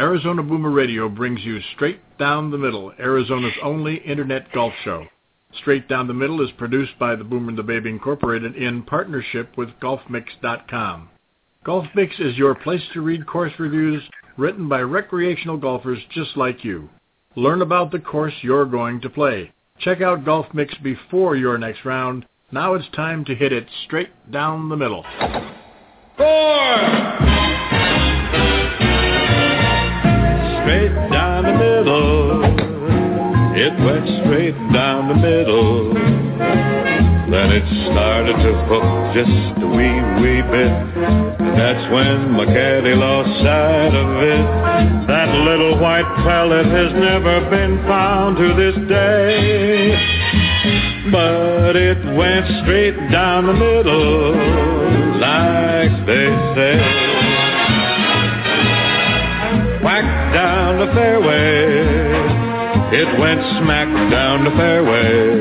Arizona Boomer Radio brings you Straight Down the Middle, Arizona's only internet golf show. Straight Down the Middle is produced by the Boomer and the Baby Incorporated in partnership with GolfMix.com. GolfMix is your place to read course reviews written by recreational golfers just like you. Learn about the course you're going to play. Check out GolfMix before your next round. Now it's time to hit it straight down the middle. Four! Straight down the middle. It went straight down the middle. Then it started to hook just a wee, wee bit. And that's when my caddy lost sight of it. That little white pellet has never been found to this day. But it went straight down the middle, like they say. The fairway. It went smack down the fairway.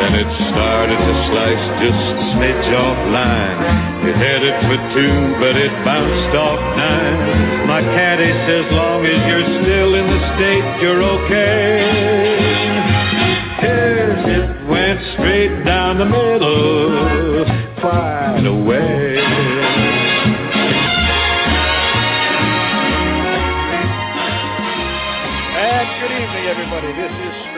Then it started to slice just a smidge off line. It headed for two, but it bounced off nine. My caddy says, long as you're still in the state, you're okay. Here's it went straight down the middle,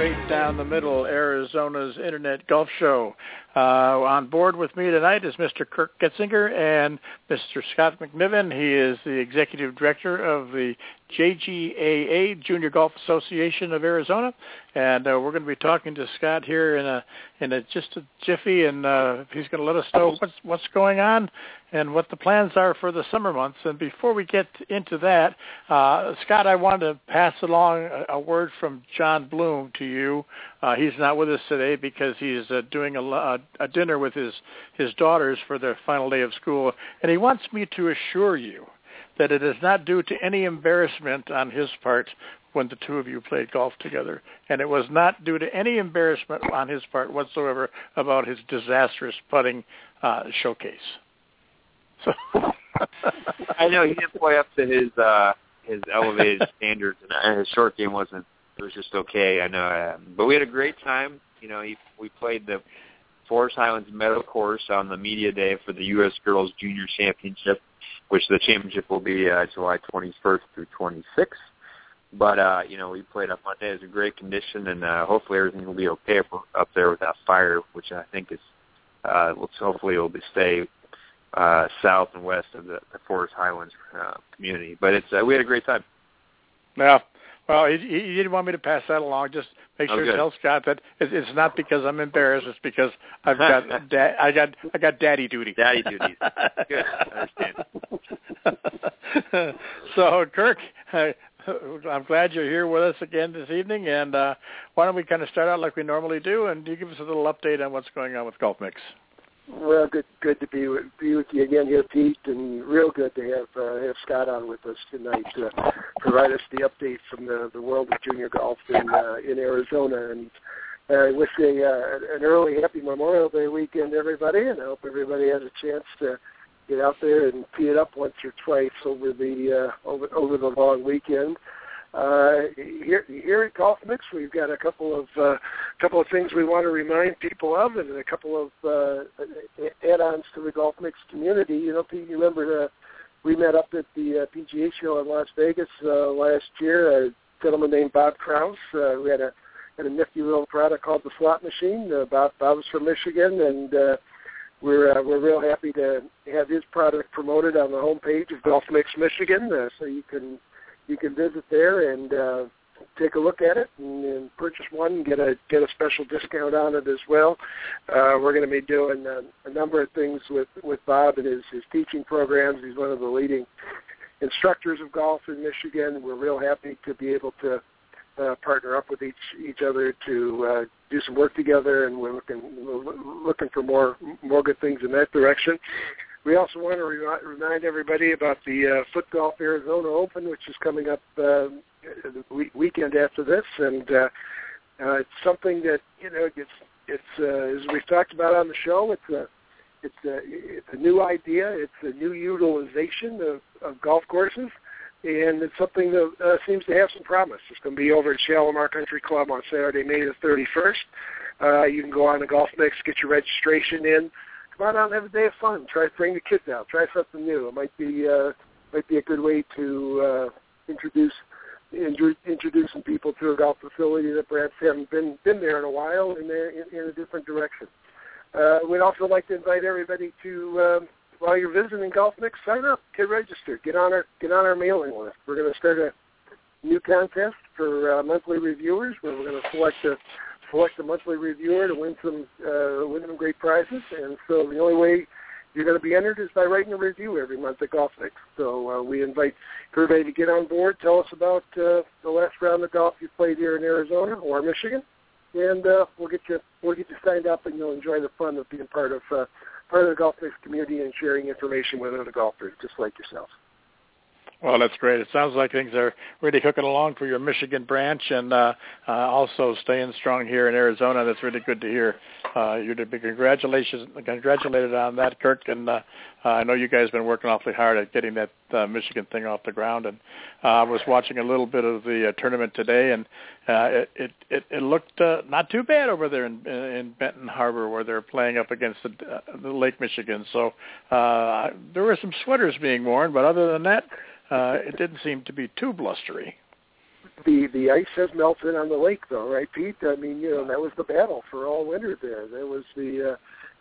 Straight Down the Middle, Arizona's Internet Golf Show. Uh, on board with me tonight is Mr. Kirk Getzinger and Mr. Scott McNevin. He is the Executive Director of the JGAA, Junior Golf Association of Arizona. And uh, we're going to be talking to Scott here in a in a just a jiffy, and uh, he's going to let us know what's what's going on and what the plans are for the summer months. And before we get into that, uh, Scott, I wanted to pass along a, a word from John Bloom to you. Uh, he's not with us today because he's uh, doing a, a, a dinner with his his daughters for their final day of school, and he wants me to assure you that it is not due to any embarrassment on his part when the two of you played golf together. And it was not due to any embarrassment on his part whatsoever about his disastrous putting uh, showcase. So I know he didn't play up to his uh his elevated standards, and his short game wasn't. It was just okay. I know, uh, but we had a great time. You know, he, we played the Forest Highlands Meadow Course on the media day for the U.S. Girls Junior Championship, which the championship will be uh, July 21st through 26th. But uh, you know, we played on Monday. It was a great condition, and uh, hopefully everything will be okay we're up there with that fire, which I think is. Uh, hopefully it will be stay uh, south and west of the, the Forest Highlands uh, community. But it's uh, we had a great time. Yeah. Well, you, didn't want me to pass that along. Just make Oh, sure to tell Scott that it's not because I'm embarrassed. It's because I've got da- I got I got daddy duty. Daddy duties. Good. I understand. so, Kirk, I, I'm glad you're here with us again this evening. And uh, why don't we kind of start out like we normally do, and you give us a little update on what's going on with Golf Mix. Well, good good to be with, be with you again here, Pete, and real good to have uh, have Scott on with us tonight to provide us the update from the the world of junior golf in uh, in Arizona. And I wish a uh, an early happy Memorial Day weekend, everybody, and I hope everybody has a chance to get out there and tee it up once or twice over the uh, over over the long weekend. Uh, here, here at Golf Mix, we've got a couple of uh, couple of things we want to remind people of, and a couple of uh, add-ons to the Golf Mix community. You know, you remember uh, we met up at the uh, PGA show in Las Vegas uh, last year. A gentleman named Bob Kraus. Uh, we had a had a nifty little product called the Slot Machine. Uh, Bob Bob's from Michigan, and uh, we're uh, we're real happy to have his product promoted on the homepage of Golf Mix Michigan, uh, so you can you can visit there and uh, take a look at it and, and purchase one and get a get a special discount on it as well. Uh, we're going to be doing a, a number of things with with Bob and his his teaching programs. He's one of the leading instructors of golf in Michigan. We're real happy to be able to uh, partner up with each each other to uh, do some work together, and we're looking we're looking for more more good things in that direction. We also want to re- remind everybody about the uh, Foot Golf Arizona Open, which is coming up uh, the we- weekend after this, and uh, uh, it's something that you know it's it's uh, as we've talked about on the show. It's a it's a it's a new idea. It's a new utilization of, of golf courses. and it's something that uh, seems to have some promise. It's going to be over at Shalimar Country Club on Saturday, May the 31st. Uh, you can go on the Golf Mix, get your registration in. Come on and have a day of fun. Try bring the kids out. Try something new. It might be uh, might be a good way to uh, introduce some people to a golf facility that perhaps haven't been been there in a while in, in, in a different direction. Uh, we'd also like to invite everybody to um, while you're visiting Golf Mix, sign up, get registered, get on our get on our mailing list. We're going to start a new contest for uh, monthly reviewers, where we're going to select a select a monthly reviewer to win some uh, win some great prizes. And so the only way you're going to be entered is by writing a review every month at Golf Mix. So uh, we invite everybody to get on board. Tell us about uh, the last round of golf you played here in Arizona or Michigan, and uh, we'll get you we'll get you signed up, and you'll enjoy the fun of being part of uh, part of the Golf Mix community and sharing information with other golfers just like yourself. Well, that's great. It sounds like things are really cooking along for your Michigan branch, and uh, uh, also staying strong here in Arizona. That's really good to hear. Uh, you're to be congratulations, congratulated on that, Kirk. And uh, I know you guys have been working awfully hard at getting that uh, Michigan thing off the ground. And uh, I was watching a little bit of the uh, tournament today, and uh, it, it it it looked uh, not too bad over there in in Benton Harbor, where they're playing up against the, uh, the Lake Michigan. So uh, there were some sweaters being worn, but other than that uh, it didn't seem to be too blustery. The the ice has melted on the lake, though, right, Pete? I mean, you know, that was the battle for all winter there. That was the uh,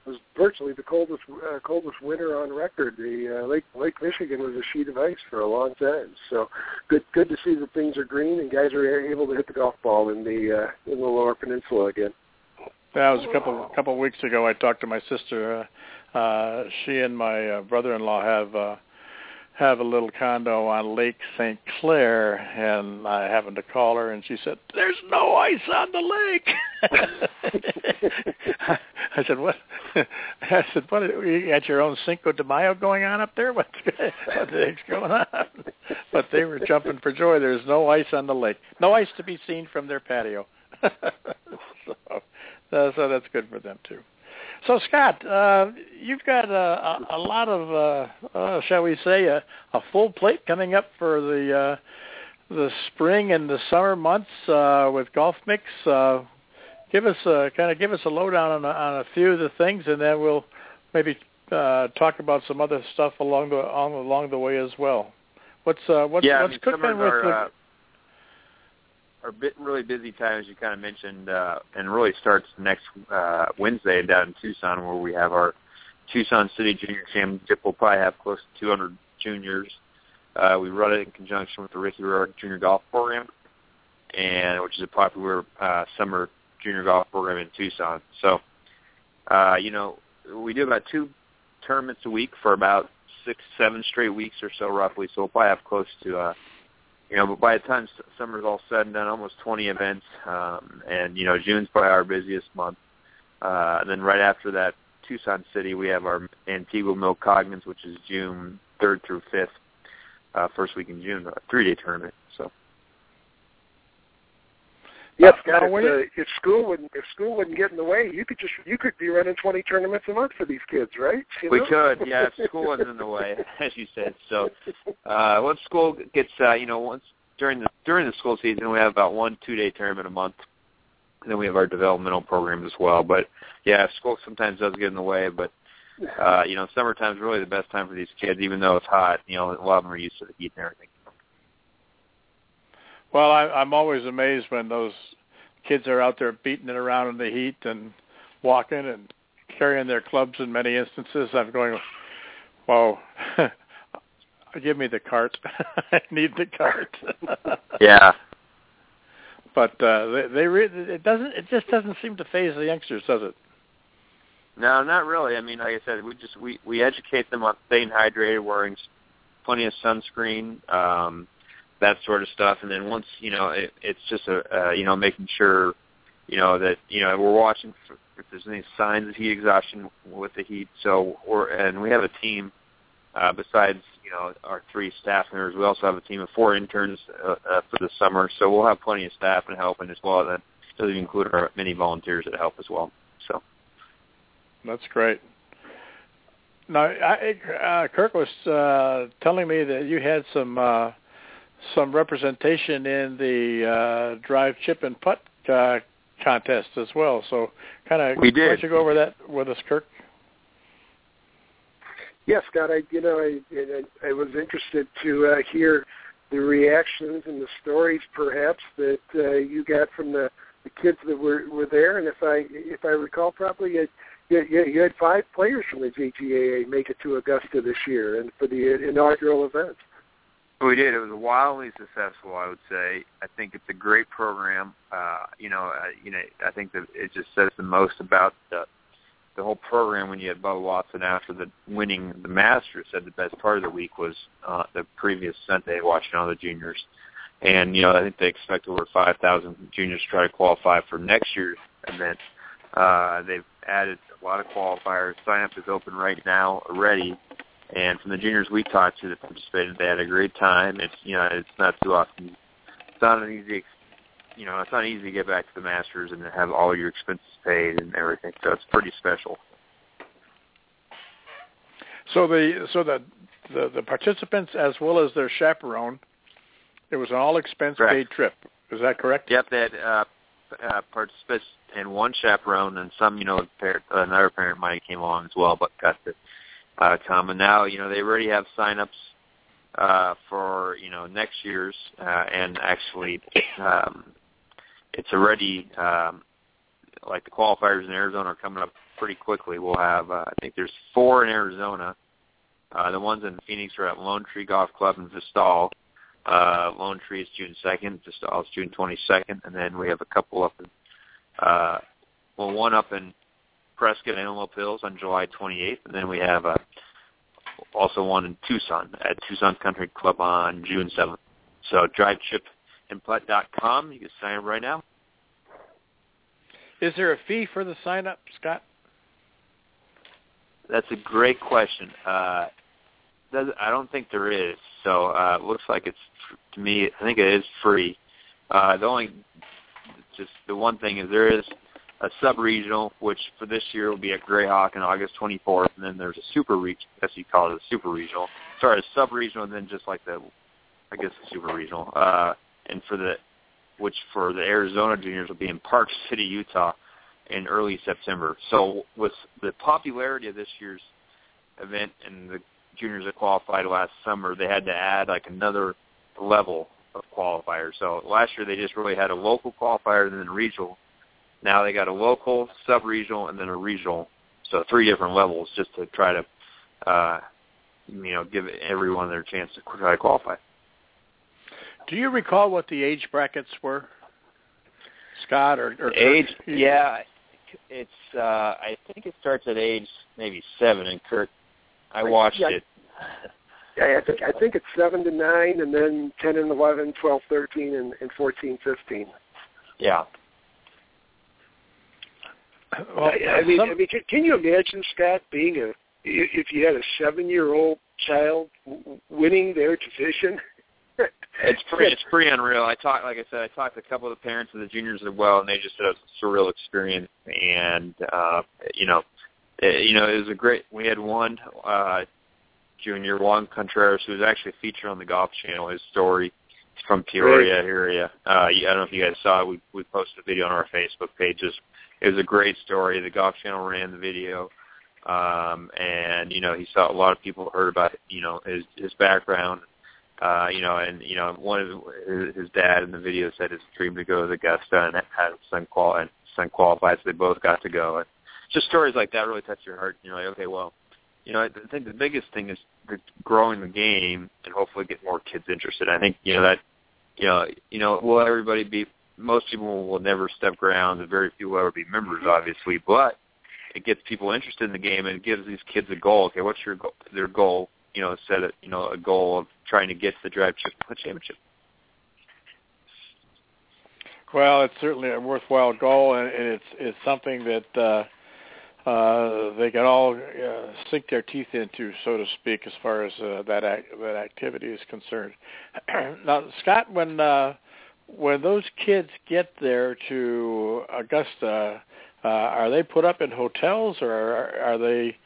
was virtually the coldest uh, coldest winter on record. The uh, Lake Lake Michigan was a sheet of ice for a long time. So good good to see that things are green and guys are able to hit the golf ball in the uh, in the Lower Peninsula again. That was a couple couple of weeks ago. I talked to my sister. Uh, uh, she and my uh, brother-in-law have. Uh, have a little condo on Lake St. Clair, and I happened to call her, and she said, "There's no ice on the lake." I said, "What?" I said, "What? You got your own Cinco de Mayo going on up there? What, what going on?" But they were jumping for joy. There's no ice on the lake. No ice to be seen from their patio. so, so that's good for them too. So Scott, uh, you've got a, a, a lot of, uh, uh, shall we say, a, a full plate coming up for the uh, the spring and the summer months uh, with Golf Mix. Uh, give us a, kind of give us a lowdown on a, on a few of the things, and then we'll maybe uh, talk about some other stuff along the along, along the way as well. What's uh, what's yeah, what's I mean, cooking with are, the uh, are bit really busy time, as you kind of mentioned, uh, and really starts next uh, Wednesday down in Tucson, where we have our Tucson City Junior Championship. We'll probably have close to 200 juniors. Uh, we run it in conjunction with the Ricky Rorg Junior Golf Program, and which is a popular uh, summer junior golf program in Tucson. So, uh, you know, we do about two tournaments a week for about six, seven straight weeks or so, roughly. So we'll probably have close to uh, you know, but by the time summer's all said and done, almost 20 events, um, and you know, June's probably our busiest month. Uh, and then right after that, Tucson City, we have our Antigua Milcognans, which is June 3rd through 5th, uh, first week in June, a three-day tournament. So. Yes, Scott. If, uh, if school wouldn't if school wouldn't get in the way, you could just you could be running twenty tournaments a month for these kids, right? You we know? could, yeah. If school wasn't in the way, as you said. So uh, once school gets, uh, you know, once during the during the school season, we have about one two day tournament a month. And then we have our developmental programs as well. But yeah, school sometimes does get in the way, but uh, you know, summertime is really the best time for these kids, even though it's hot. You know, a lot of them are used to the heat and everything. Well, I, I'm always amazed when those kids are out there beating it around in the heat and walking and carrying their clubs in many instances. I'm going, whoa, give me the cart. I need the cart. yeah. But uh, they, they re- it doesn't. It just doesn't seem to phase the youngsters, does it? No, not really. I mean, like I said, we just we we educate them on staying hydrated, wearing plenty of sunscreen. Um, that sort of stuff. And then once you know, it, it's just a uh, you know making sure you know that you know we're watching for, if there's any signs of heat exhaustion with the heat. So we're and we have a team uh, besides you know our three staff members. We also have a team of four interns uh, uh, for the summer. So we'll have plenty of staff and helping as well. That doesn't include our many volunteers that help as well. So that's great. Now, I, uh, Kirk was uh, telling me that you had some uh, some representation in the uh, drive, chip, and putt uh, contest as well. So, kind of, we did. Why don't you go over that with us, Kirk? Yes, Scott. I, you know, I, I, I was interested to uh, hear the reactions and the stories, perhaps that uh, you got from the, the kids that were were there. And if I if I recall properly, you, you, you had five players from the JGAA make it to Augusta this year, and for the inaugural event. We did. It was wildly successful, I would say. I think it's a great program. Uh, you know, uh, you know, I think that it just says the most about the the whole program when you had Bubba Watson after the winning the Masters said the best part of the week was uh, the previous Sunday watching all the juniors. And, you know, I think they expect over 5,000 juniors to try to qualify for next year's event. Uh, they've added a lot of qualifiers. Sign up is open right now already. And from the juniors we talked to that participated, they had a great time. It's, you know, it's not too often. It's not an easy you know, it's not easy to get back to the Masters and have all your expenses paid and everything. So it's pretty special. So the so the the, the participants as well as their chaperone, it was an all expense paid trip. Is that correct? Yep, they had uh, uh, participants and one chaperone, and some, you know, parent, another parent might have came along as well, but got to uh, come. And now, you know, they already have sign-ups uh, for you know next year's, uh, and actually, um, it's already um, like the qualifiers in Arizona are coming up pretty quickly. We'll have uh, I think there's four in Arizona. Uh, the ones in Phoenix are at Lone Tree Golf Club in Vistal. Uh, Lone Tree is June 2nd, Vistal is June 22nd, and then we have a couple up in, uh, well, one up in Prescott and Antelope Hills on July 28th, and then we have uh, also one in Tucson at Tucson Country Club on June 7th. So drive chip and putt.com. You can sign up right now. Is there a fee for the sign up, Scott? That's a great question. Uh, I don't think there is. So uh, it looks like it's to me. I think it is free. Uh, the only just the one thing is there is a sub regional, which for this year will be at Grayhawk on August 24th, and then there's a super regional. As you call it, a super regional. Sorry, a sub regional, and then just like the, I guess the super regional. Uh, and for the which for the Arizona juniors will be in Park City, Utah in early September. So with the popularity of this year's event and the juniors that qualified last summer, they had to add like another level of qualifiers. So last year they just really had a local qualifier and then a regional. Now they got a local, sub-regional, and then a regional. So three different levels just to try to, uh, you know, give everyone their chance to try to qualify. Do you recall what the age brackets were, Scott or, or age? Yeah, it's. uh I think it starts at age maybe seven. And Kurt, I watched yeah, it. Yeah, I think I think it's seven to nine, and then ten and eleven, twelve, thirteen, and, and fourteen, fifteen. Yeah. Well, I, I mean, some, I mean, can, can you imagine Scott being a if you had a seven-year-old child winning their division? it's pretty it's pretty unreal. I talked like I said, I talked to a couple of the parents of the juniors as well, and they just said it was a surreal experience. And uh, you know, it, you know, it was a great. We had one uh, junior, Juan Contreras, who was actually featured on the Golf Channel. His story from Peoria area. Uh, I don't know if you guys saw it. We we posted a video on our Facebook pages. It was a great story. The Golf Channel ran the video. Um, and you know, he saw a lot of people heard about you know his his background uh, you know, and you know, one of his, his dad in the video said his dream to go to Augusta and had son qual and son qualified, so they both got to go. And just stories like that really touch your heart. You're like, okay, well, you know, I think the biggest thing is growing the game and hopefully get more kids interested. I think you know that, you know, you know, will everybody be? Most people will never step grounds, and very few will ever be members, obviously, but it gets people interested in the game and it gives these kids a goal. Okay, what's your goal? Their goal you know, set a you know a goal of trying to get to the drive chip championship. Well, it's certainly a worthwhile goal, and it's it's something that uh, uh, they can all uh, sink their teeth into, so to speak, as far as uh, that act, that activity is concerned. now, Scott, when uh, when those kids get there to Augusta, uh, are they put up in hotels, or are, are they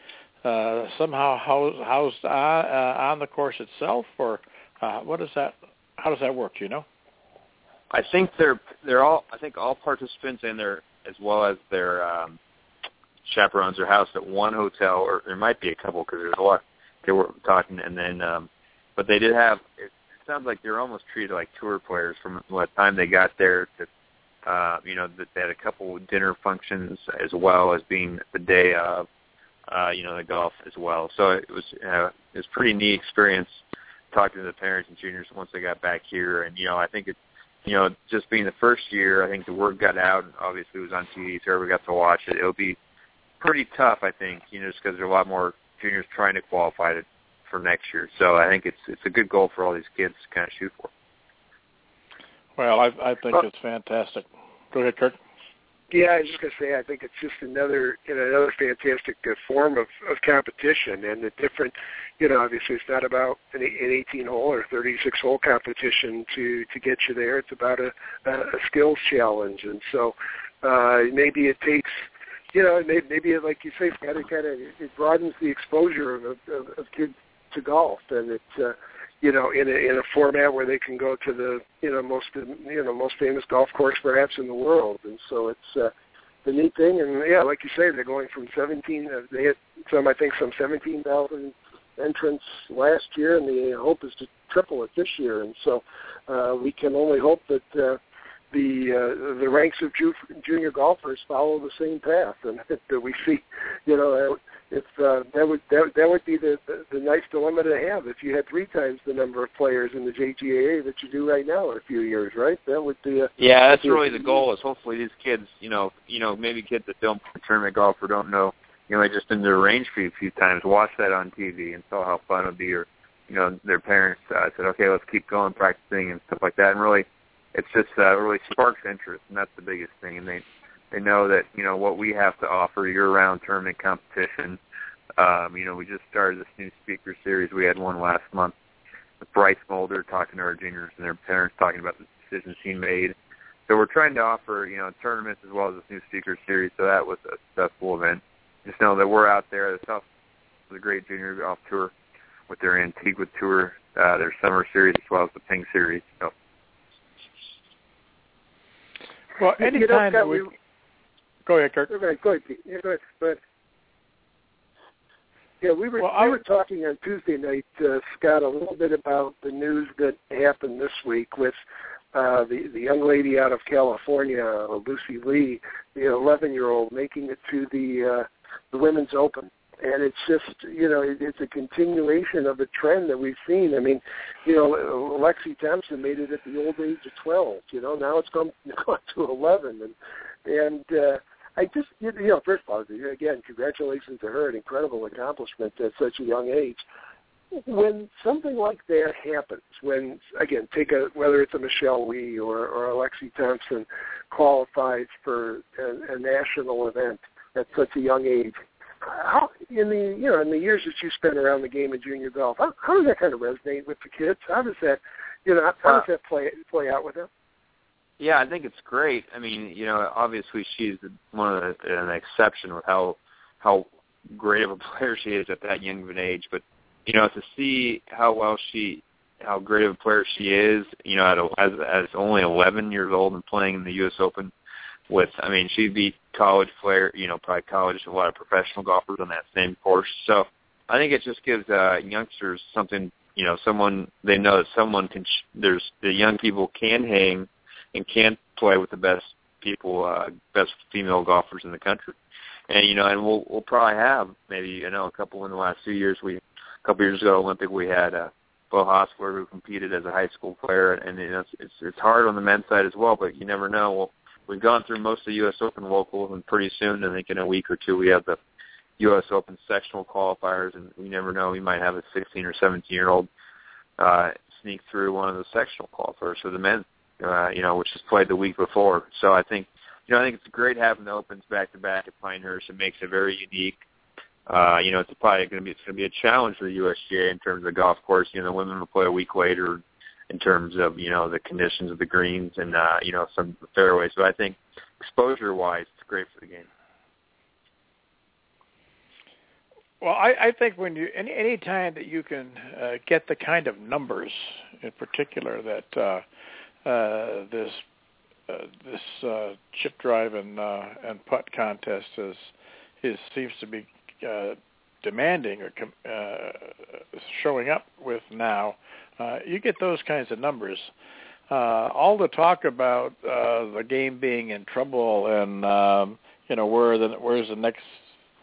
uh, somehow housed, housed on, uh, on the course itself, or uh, what is that? how does that work? Do you know? I think they're they're all I think all participants and their as well as their um, chaperones are housed at one hotel, or there might be a couple because there's a lot they were talking, and then um, but they did have. Sounds like they're almost treated like tour players from what time they got there to. Uh, you know, that they had a couple dinner functions as well as being the day of, uh, you know, the golf as well. So it was uh, it was pretty neat experience talking to the parents and juniors once they got back here. And you know, I think it, you know, just being the first year, I think the word got out. and Obviously, it was on TV, so everybody got to watch it. It'll be pretty tough, I think, you know, just because there's a lot more juniors trying to qualify to, for next year. So I think it's it's a good goal for all these kids to kind of shoot for. Well, I, I think it's fantastic. Go ahead, Kurt. Yeah, I was just gonna say I think it's just another you know another fantastic uh, form of of competition and the different you know obviously it's not about an, an 18 hole or 36 hole competition to to get you there. It's about a a skills challenge and so uh maybe it takes you know maybe, maybe it, like you say Scott it kind of it broadens the exposure of, of, of kids to golf and it uh you know, in a in a format where they can go to the you know most you know most famous golf course perhaps in the world, and so it's uh, the neat thing. And yeah, like you say, they're going from 17. Uh, they had some, I think, some 17,000 entrants last year, and the hope is to triple it this year. And so uh, we can only hope that uh, the uh, the ranks of ju- junior golfers follow the same path, and that we see, you know. If uh, that would that, that would be the, the the nice dilemma to have if you had three times the number of players in the JGAA that you do right now in a few years, right? That would be a yeah. That's really the goal. Is hopefully these kids, you know, you know, maybe kids that don't play tournament golf or don't know, you know, just in their range for a few times, watch that on TV and saw how fun it would be, or you know, their parents uh, said, okay, let's keep going practicing and stuff like that, and really, it's just uh, really sparks interest, and that's the biggest thing, and they they know that you know what we have to offer year-round tournament competition. Um, you know, we just started this new speaker series. We had one last month with Bryce Mulder talking to our juniors and their parents talking about the decisions he made. So we're trying to offer you know tournaments as well as this new speaker series. So that was a successful event. Just know that we're out there. The South the Great Junior Golf Tour with their Antigua Tour, uh, their summer series as well as the Ping series. So. Well, anytime that we, we Go ahead, Kirk. Go ahead, go ahead, Pete. Yeah, go ahead. Go ahead. Yeah, we were well, we were talking on Tuesday night, uh, Scott, a little bit about the news that happened this week with uh, the the young lady out of California, Lucy Li, the 11 year old, making it to the uh, the Women's Open, and it's just you know it, it's a continuation of a trend that we've seen. I mean, you know, Lexi Thompson made it at the old age of 12. You know, now it's gone gone to 11, and and uh, I just, you know, first of all, again, congratulations to her, an incredible accomplishment at such a young age. When something like that happens, when again, take a whether it's a Michelle Wie or or a Lexi Thompson qualifies for a, a national event at such a young age, how in the you know in the years that you spent around the game of junior golf, how, how does that kind of resonate with the kids? How does that, you know, how, how does uh, that play play out with them? Yeah, I think it's great. I mean, you know, obviously she's one of the, an exception with how how great of a player she is at that young of an age. But you know, to see how well she, how great of a player she is, you know, at a, as as only 11 years old and playing in the U.S. Open with, I mean, she beat college player, you know, probably college, a lot of professional golfers on that same course. So I think it just gives uh, youngsters something, you know, someone they know that someone can. Sh- there's the young people can hang and can play with the best people, uh, best female golfers in the country. And you know, and we'll we'll probably have maybe you know a couple in the last few years. We a couple years ago Olympic we had uh, Beau Hossler who competed as a high school player, and you know, it's, it's hard on the men's side as well. But you never know. Well, we've gone through most of the U.S. Open locals, and pretty soon, I think in a week or two, we have the U.S. Open sectional qualifiers, and we never know. We might have a 16 or 17 year old uh, sneak through one of the sectional qualifiers for the men uh, you know, which was played the week before. So I think, you know, I think it's great having the opens back to back at Pinehurst. It makes it very unique. Uh, you know, it's probably going to be it's going to be a challenge for the USGA in terms of the golf course. You know, the women will play a week later in terms of you know the conditions of the greens and uh, you know some fairways. But I think exposure wise, it's great for the game. Well, I, I think when you any any time that you can uh, get the kind of numbers, in particular, that uh, uh, this uh, this uh, chip drive and uh, and putt contest is is seems to be uh, demanding or com- uh, showing up with now, uh, you get those kinds of numbers. Uh, all the talk about uh, the game being in trouble and um, you know where the where's the next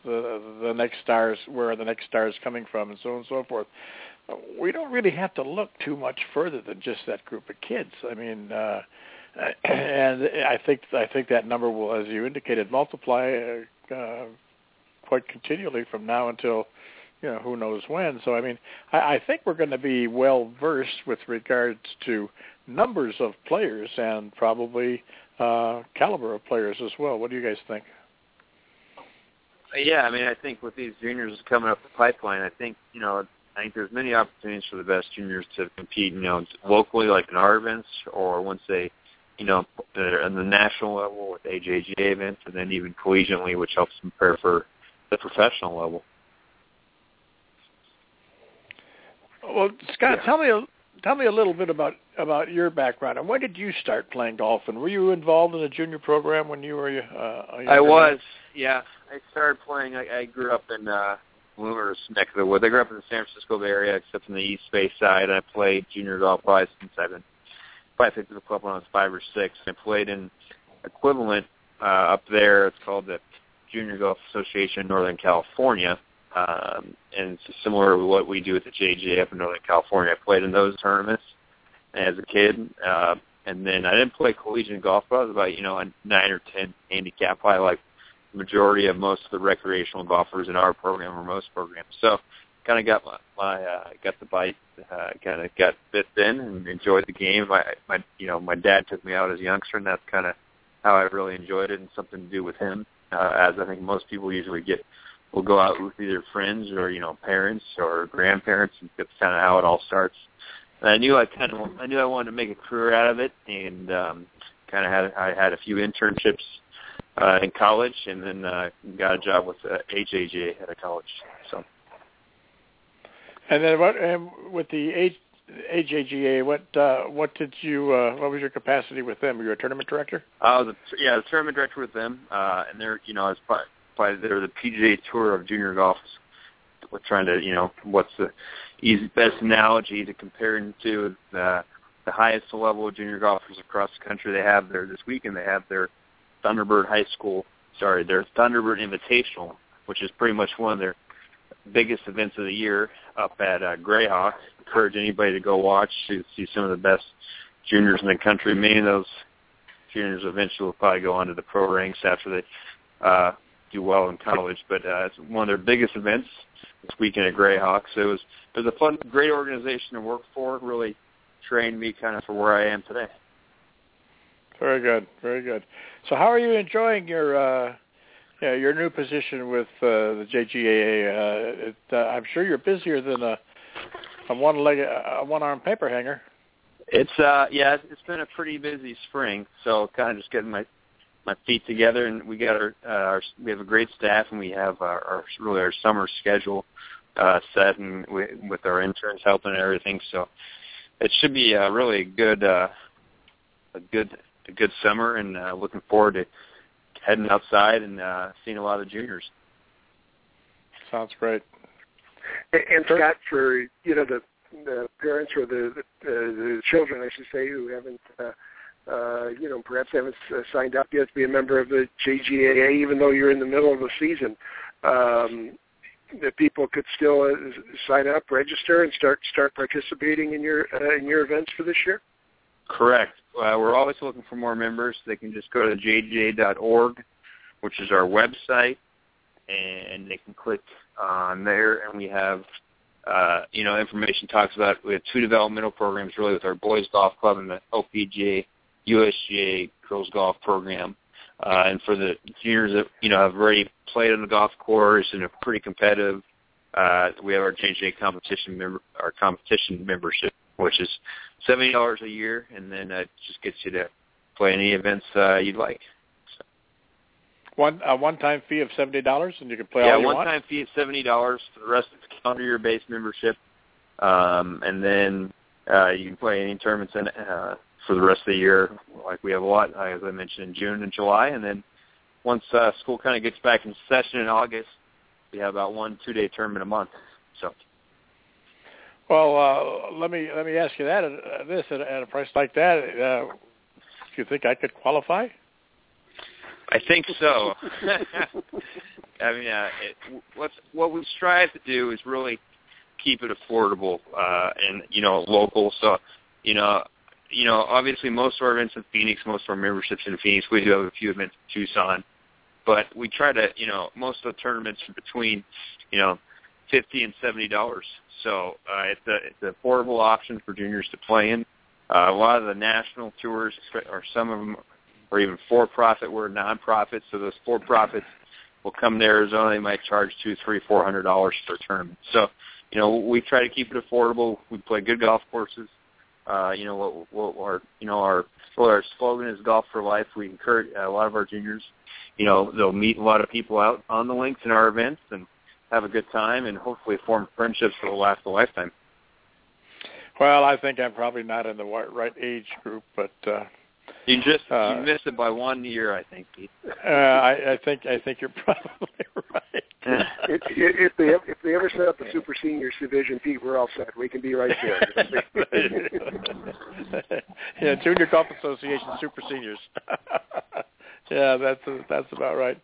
the the next stars where are the next stars coming from and so on and so forth. We don't really have to look too much further than just that group of kids. I mean, uh, and I think I think that number will, as you indicated, multiply uh, quite continually from now until you know who knows when. So I mean, I, I think we're going to be well versed with regards to numbers of players and probably uh, caliber of players as well. What do you guys think? Yeah, I mean, I think with these juniors coming up the pipeline, I think you know, I think there's many opportunities for the best juniors to compete. You know, locally like in our events, or once they, you know, on the national level with AJGA events, and then even collegiately, which helps them prepare for the professional level. Well, Scott, yeah. tell me a, tell me a little bit about about your background and when did you start playing golf? And were you involved in the junior program when you were? Uh, I was. Yeah, I started playing. I, I grew up in uh, Bloomers neck of the woods. I grew up in the San Francisco Bay Area, except in the East Bay side. I played junior golf probably since I've been probably picked the club when I was five or six. I played in equivalent uh, up there. It's called the Junior Golf Association Northern California, um, and it's similar to what we do at the JGA up in Northern California. I played in those tournaments as a kid, uh, and then I didn't play collegiate golf. But I was about you know a nine or ten handicap, probably like the majority of most of the recreational golfers in our program or most programs. So kind of got my, my uh, got the bite, uh, kind of got bit in and enjoyed the game. My my you know my dad took me out as a youngster, and that's kind of how I really enjoyed it, and something to do with him uh, as I think most people usually get will go out with either friends or you know parents or grandparents, and that's kind of how it all starts. And I knew I kind of I knew I wanted to make a career out of it, and um, kind of had I had a few internships uh, in college, and then uh, got a job with uh, HAJ at a college. So. And then what um, with the H, AJGA? What uh, what did you? Uh, what was your capacity with them? Were you a tournament director? I was yeah, the tournament director with them, uh, and they're you know as part by they're the PGA Tour of junior golf. We're trying to you know what's the easy best analogy to compare to the the highest level of junior golfers across the country. They have their this weekend they have their Thunderbird High School, sorry, their Thunderbird Invitational, which is pretty much one of their biggest events of the year up at uh, Grayhawk. Encourage anybody to go watch to see some of the best juniors in the country. Many of those juniors eventually will probably go on to the pro ranks after they uh, do well in college. But uh, it's one of their biggest events this weekend at Grayhawk. So it was it was a fun, great organization to work for. Really trained me kind of for where I am today. Very good, very good. So how are you enjoying your uh, yeah, your new position with uh, the JGAA? Uh, it, uh, I'm sure you're busier than a, a one-leg, a one-arm paper hanger. It's uh, yeah, it's been a pretty busy spring. So kind of just getting my my feet together, and we got our, uh, our we have a great staff, and we have our, our really our summer schedule uh, set, and we, with our interns helping and everything. So it should be a really good uh, a good a good summer, and uh, looking forward to heading outside and uh, seeing a lot of juniors. Sounds great. And, and Scott, for you know the the parents or the the, the children, I should say, who haven't. Uh, uh, you know, perhaps haven't uh, signed up yet to be a member of the JGAA, even though you're in the middle of the season. Um, that people could still uh, sign up, register, and start start participating in your uh, in your events for this year. Correct. Uh, we're always looking for more members. They can just go to jga.org, which is our website, and they can click on there, and we have, uh, you know, information talks about we have two developmental programs really with our boys golf club and the LPGA USGA girls golf program. Uh, and for the juniors that you know have already played on the golf course and are pretty competitive, uh, we have our JGA competition member, our competition membership which is seventy dollars a year, and then that just gets you to play any events uh, you'd like. So. One a one-time fee of seventy dollars, and you can play yeah, all you one-time fee is seventy dollars for the rest of the calendar year base membership, um, and then uh, you can play any tournaments in, uh, for the rest of the year. Like we have a lot, as I mentioned, in June and July, and then once uh, school kind of gets back in session in August, we have about one two-day tournament a month. So. Well, uh, let me let me ask you that uh, this at, at a price like that, uh, do you think I could qualify? I think so. I mean, uh, it, what's what we strive to do is really keep it affordable uh, and you know local. So, you know, you know, obviously most of our events in Phoenix, most of our memberships in Phoenix. We do have a few events in Tucson, but we try to, you know, most of the tournaments are between, you know, fifty and seventy dollars. So uh, it's a it's an affordable option for juniors to play in. Uh, a lot of the national tours, or some of them, are even for-profit. We're non-profit, so those for-profits will come to Arizona. They might charge two, three, four hundred dollars for a tournament. So, you know, we try to keep it affordable. We play good golf courses. Uh, you know, what, what our you know our well, our slogan is golf for life. We encourage uh, a lot of our juniors. You know, they'll meet a lot of people out on the links in our events and have a good time and hopefully form friendships that will last a lifetime. Well, I think I'm probably not in the right age group, but uh, you just uh, you missed it by one year, I think. Pete. Uh, I, I think I think you're probably right. if, if they if they ever set up a super seniors division, Pete, we're all set. We can be right there. yeah, Junior Golf Association Super Seniors. Yeah, that's that's about right.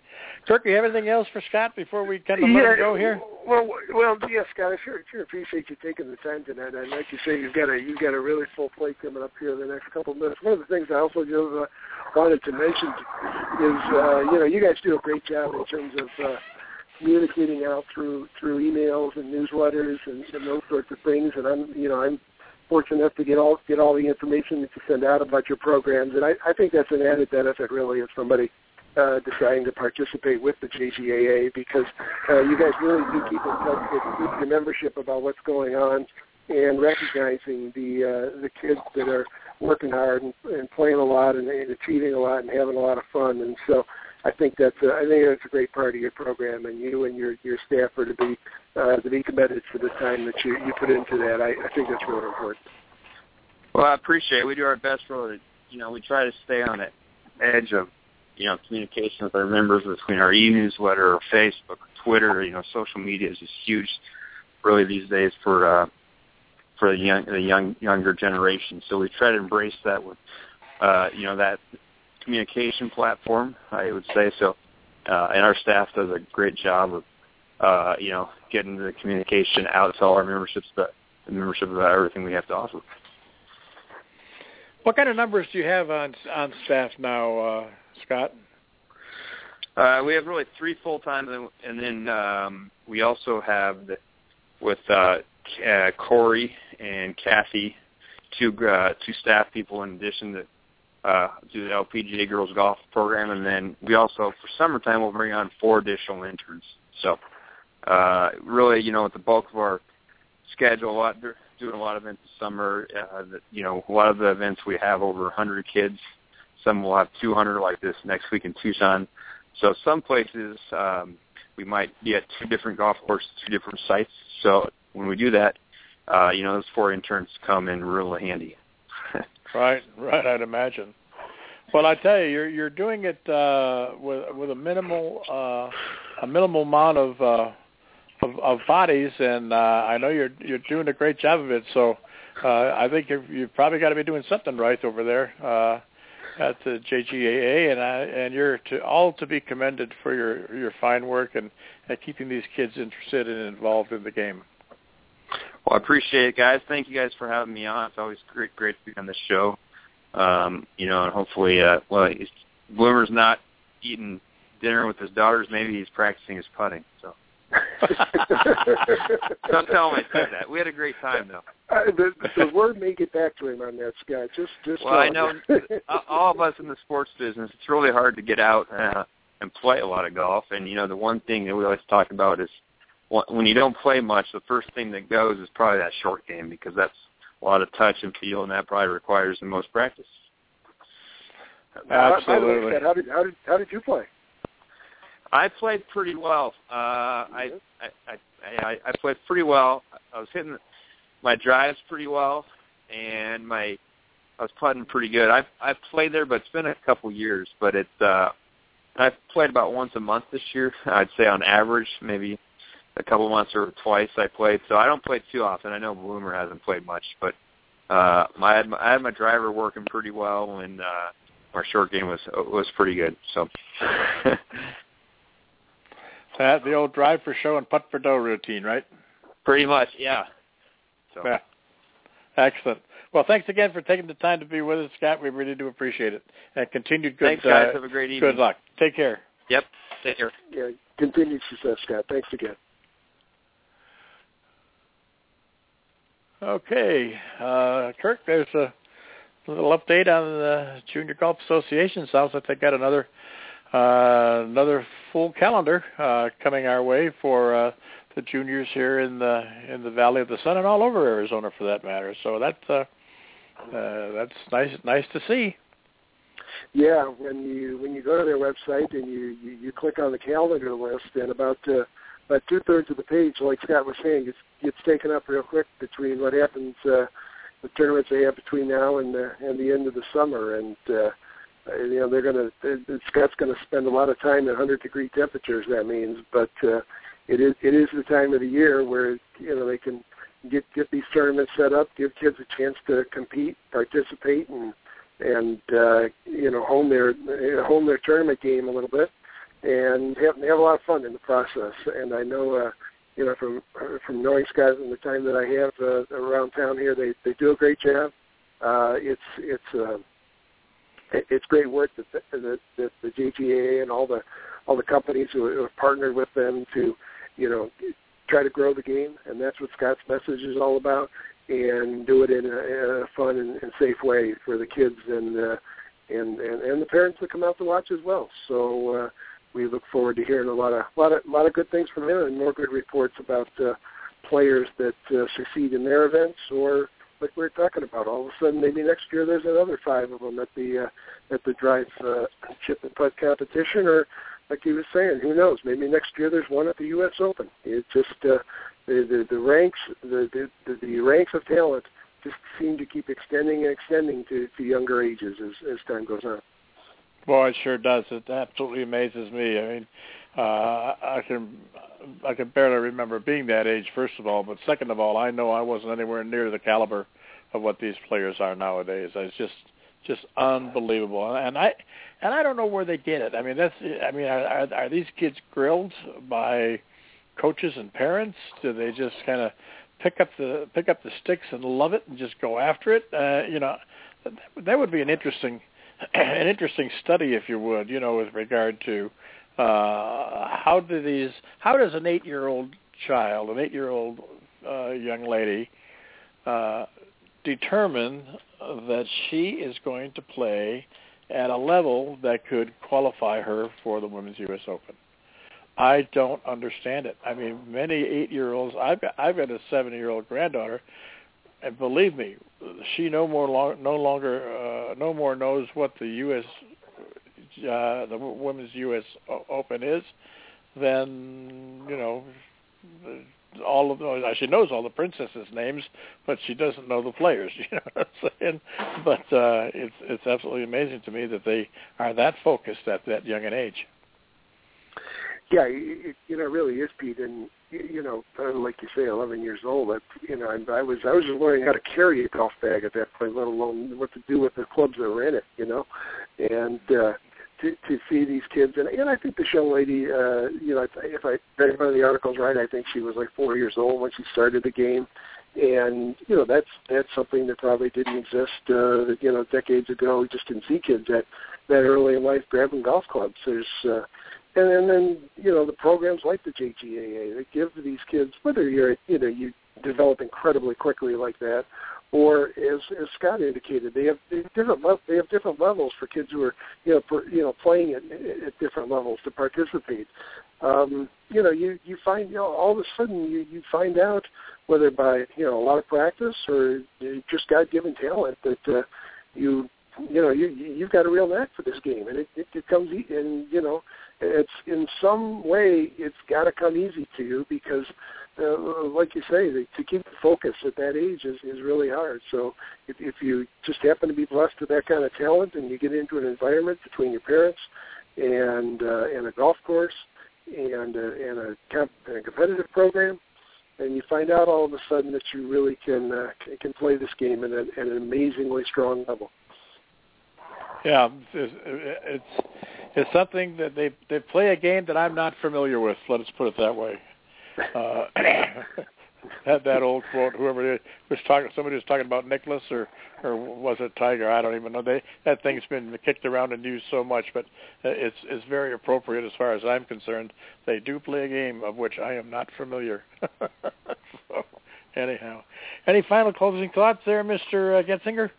Kirk, you have anything else for Scott before we kind of let yeah, him go here? Well, well, yeah, Scott, I sure sure appreciate you taking the time tonight. And like you say, you've got a you've got a really full plate coming up here in the next couple of minutes. One of the things I also just uh, wanted to mention is uh, you know you guys do a great job in terms of. Uh, communicating out through through emails and newsletters and, and those sorts of things and I'm you know I'm fortunate enough to get all get all the information that you send out about your programs and I, I think that's an added benefit really of somebody uh, deciding to participate with the JGAA because uh, you guys really do keep in touch with, with your membership about what's going on and recognizing the uh, the kids that are working hard and, and playing a lot and, and achieving a lot and having a lot of fun and so I think that's a, I think that's a great part of your program, and you and your your staff are to be uh, to be committed for the time that you you put into that. I, I think that's really important. Well, I appreciate it. We do our best for it. You know, we try to stay on the edge of you know communication with our members between our e-newsletter, or Facebook, or Twitter. You know, social media is just huge, really these days for uh, for the young the young younger generation. So we try to embrace that with uh, you know that communication platform, I would say so. Uh, and our staff does a great job of, uh, you know, getting the communication out to all our memberships, but the membership about everything we have to offer. What kind of numbers do you have on on staff now, uh, Scott? Uh, we have really three full time, and then um, we also have the, with uh, uh, Corey and Kathy, two uh, two staff people in addition to uh, do the LPGA girls golf program, and then we also for summertime we'll bring on four additional interns. So uh, really, you know, with the bulk of our schedule, a lot doing a lot of events this summer. Uh, that, you know, a lot of the events we have over 100 kids. Some will have 200 like this next week in Tucson. So some places um, we might be at two different golf courses, two different sites. So when we do that, uh, you know, those four interns come in really handy. Right, right. I'd imagine. Well, I tell you, you're you're doing it uh, with with a minimal uh, a minimal amount of, uh, of of bodies, and uh, I know you're you're doing a great job of it. So uh, I think you've, you've probably got to be doing something right over there uh, at the JGAA, and I, and you're to, all to be commended for your your fine work and, and keeping these kids interested and involved in the game. Well, I appreciate it, guys. Thank you guys for having me on. It's always great, great to be on this show. Um, you know, and hopefully, uh, well, he's, Bloomer's not eating dinner with his daughters. Maybe he's practicing his putting. So. Don't tell him I said that. We had a great time, though. Uh, the, the word may get back to him on that, Scott. Just, just. Well, I know all of us in the sports business. It's really hard to get out uh, and play a lot of golf. And you know, the one thing that we always talk about is when you don't play much, the first thing that goes is probably that short game because that's a lot of touch and feel, and that probably requires the most practice. Absolutely. How did how did how did you play? I played pretty well. Uh, I, I I I played pretty well. I was hitting my drives pretty well, and my I was putting pretty good. I've I've played there, but it's been a couple years. But it's uh, I've played about once a month this year. I'd say on average, maybe a couple months or twice I played. So I don't play too often. I know Bloomer hasn't played much, but uh, I had my, I had my driver working pretty well, and uh, our short game was was pretty good. So. That the old drive for show and putt for dough routine, right? Pretty much, yeah. So. Yeah. Excellent. Well, thanks again for taking the time to be with us, Scott. We really do appreciate it. And continued good. Thanks, guys. Uh, Have a great evening. Good luck. Take care. Yep. Take care. Yeah, continued success, Scott. Thanks again. Okay, uh, Kirk. There's a little update on the Junior Golf Association. Sounds like they got another uh, another full calendar uh, coming our way for uh, the juniors here in the in the Valley of the Sun and all over Arizona, for that matter. So that's uh, uh, that's nice nice to see. Yeah, when you when you go to their website and you you, you click on the calendar list, and about uh, about two thirds of the page, like Scott was saying, gets gets taken up real quick between what happens uh, the tournaments they have between now and the and the end of the summer, and uh, you know they're to Scott's to spend a lot of time at 100 degree temperatures. That means, but uh, it is it is the time of the year where you know they can get get these tournaments set up, give kids a chance to compete, participate, and and uh, you know hone their hone their tournament game a little bit, and have have a lot of fun in the process. And I know. Uh, you know, from from knowing Scott and the time that I have uh, around town here, they they do a great job. Uh, it's it's uh, it's great work that the, that the JGAA and all the all the companies who have partnered with them to, you know, try to grow the game, and that's what Scott's message is all about, and do it in a, in a fun and, and safe way for the kids and uh, and, and and the parents that come out to watch as well. So uh, we look forward to hearing a lot of lot of lot of good things from him and more good reports about uh, players that uh, succeed in their events or like we were talking about. All of a sudden, maybe next year there's another five of them at the uh, at the drive uh, chip and putt competition, or like he was saying, who knows? Maybe next year there's one at the U.S. Open. It just uh, the, the the ranks the, the the ranks of talent just seem to keep extending and extending to, to younger ages as as time goes on. Boy, it sure does. It absolutely amazes me. I mean, uh, I can I can barely remember being that age. First of all, but second of all, I know I wasn't anywhere near the caliber of what these players are nowadays. It's just just unbelievable, and I and I don't know where they get it. I mean, that's I mean, are are these kids grilled by coaches and parents? Do they just kind of pick up the pick up the sticks and love it and just go after it? Uh, you know, that would be an interesting an interesting study, if you would, you know, with regard to uh, how do these, how does an eight-year-old child, an eight-year-old uh, young lady, uh, determine that she is going to play at a level that could qualify her for the Women's U.S. Open? I don't understand it. I mean, many eight-year-olds. I've got, I've got a seven-year-old granddaughter, and believe me, she no more long, no longer uh, no more knows what the U.S uh, the Women's U.S. Open is, then you know all of the, she knows all the princesses' names, but she doesn't know the players. You know what I'm saying? But uh, it's it's absolutely amazing to me that they are that focused at that young an age. Yeah, it, you know, it really is, Pete, and you know, like you say, 11 years old. I, you know, I, was I was just learning how to carry a golf bag at that point, let alone what to do with the clubs that were in it. You know, and uh, to to see these kids and and I think this young lady uh you know if I read one of the articles right I think she was like 4 years old when she started the game and you know that's that's something that probably didn't exist uh you know decades ago we just didn't see kids that that early in life grabbing golf clubs there's uh and, and then you know the programs like the JGAA that give these kids whether you're you know you develop incredibly quickly like that or as as Scott indicated, they have, different they have different levels for kids who are you know per, you know playing at, at different levels to participate. Um, you know, you you find you know all of a sudden you you find out whether by you know a lot of practice or just God given talent that uh, you you know you you've got a real knack for this game, and it it, it comes and you know it's in some way it's got to come easy to you because uh, like you say, to keep the focus at that age is, is really hard. So if, if you just happen to be blessed with that kind of talent and you get into an environment between your parents and uh, and a golf course and uh, and a, comp- and a competitive program, and you find out all of a sudden that you really can uh, can play this game at, at an amazingly strong level. Yeah, it's, it's something that they they play a game that I'm not familiar with. Let us put it that way. Uh, that that old quote, whoever is, was talking. Somebody was talking about Nicklaus, or or was it Tiger? I don't even know. They that thing's been kicked around and used so much, but it's it's very appropriate as far as I'm concerned. They do play a game of which I am not familiar. so, anyhow, any final closing thoughts there, Mister uh, Getzinger?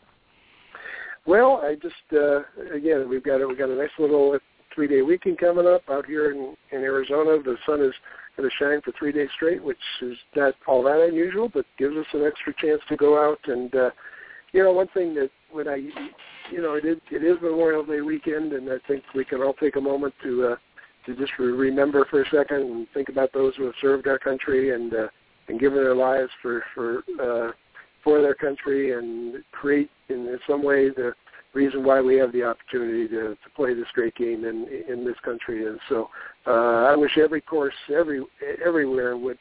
Well, I just uh, again we've got we've got a nice little three day weekend coming up out here in in Arizona. The sun is going to shine for three days straight, which is not all that unusual, but gives us an extra chance to go out and uh, you know one thing that when I you know it is it is Memorial Day weekend, and I think we can all take a moment to uh, to just remember for a second and think about those who have served our country and uh, and given their lives for for uh, for their country and create in some way the reason why we have the opportunity to, to play this great game in in this country. And so uh, I wish every course every everywhere would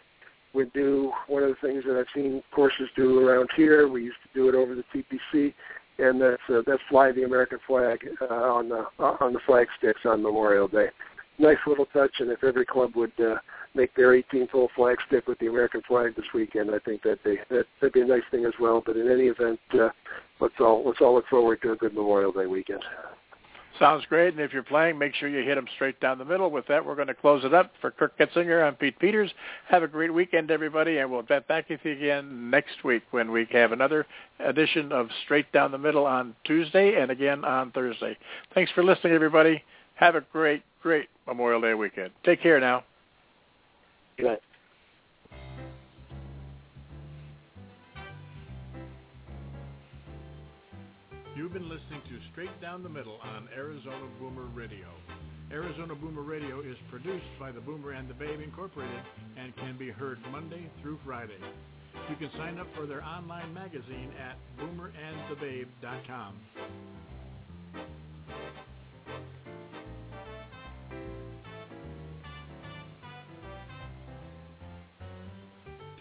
would do one of the things that I've seen courses do around here. We used to do it over the TPC, and that's uh, that's fly the American flag uh, on the on the flag sticks on Memorial Day. Nice little touch, and if every club would uh, make their 18th hole flag stick with the American flag this weekend, I think that they that that'd be a nice thing as well. But in any event, uh, let's all let's all look forward to a good Memorial Day weekend. Sounds great. And if you're playing, make sure you hit them straight down the middle. With that, we're going to close it up. For Kirk Getzinger, I'm Pete Peters. Have a great weekend, everybody, and we'll get back with you again next week when we have another edition of Straight Down the Middle on Tuesday and again on Thursday. Thanks for listening, everybody. Have a great, great Memorial Day weekend. Take care now. You've been listening to Straight Down the Middle on Arizona Boomer Radio. Arizona Boomer Radio is produced by the Boomer and the Babe Incorporated and can be heard Monday through Friday. You can sign up for their online magazine at boomerandthebabe.com.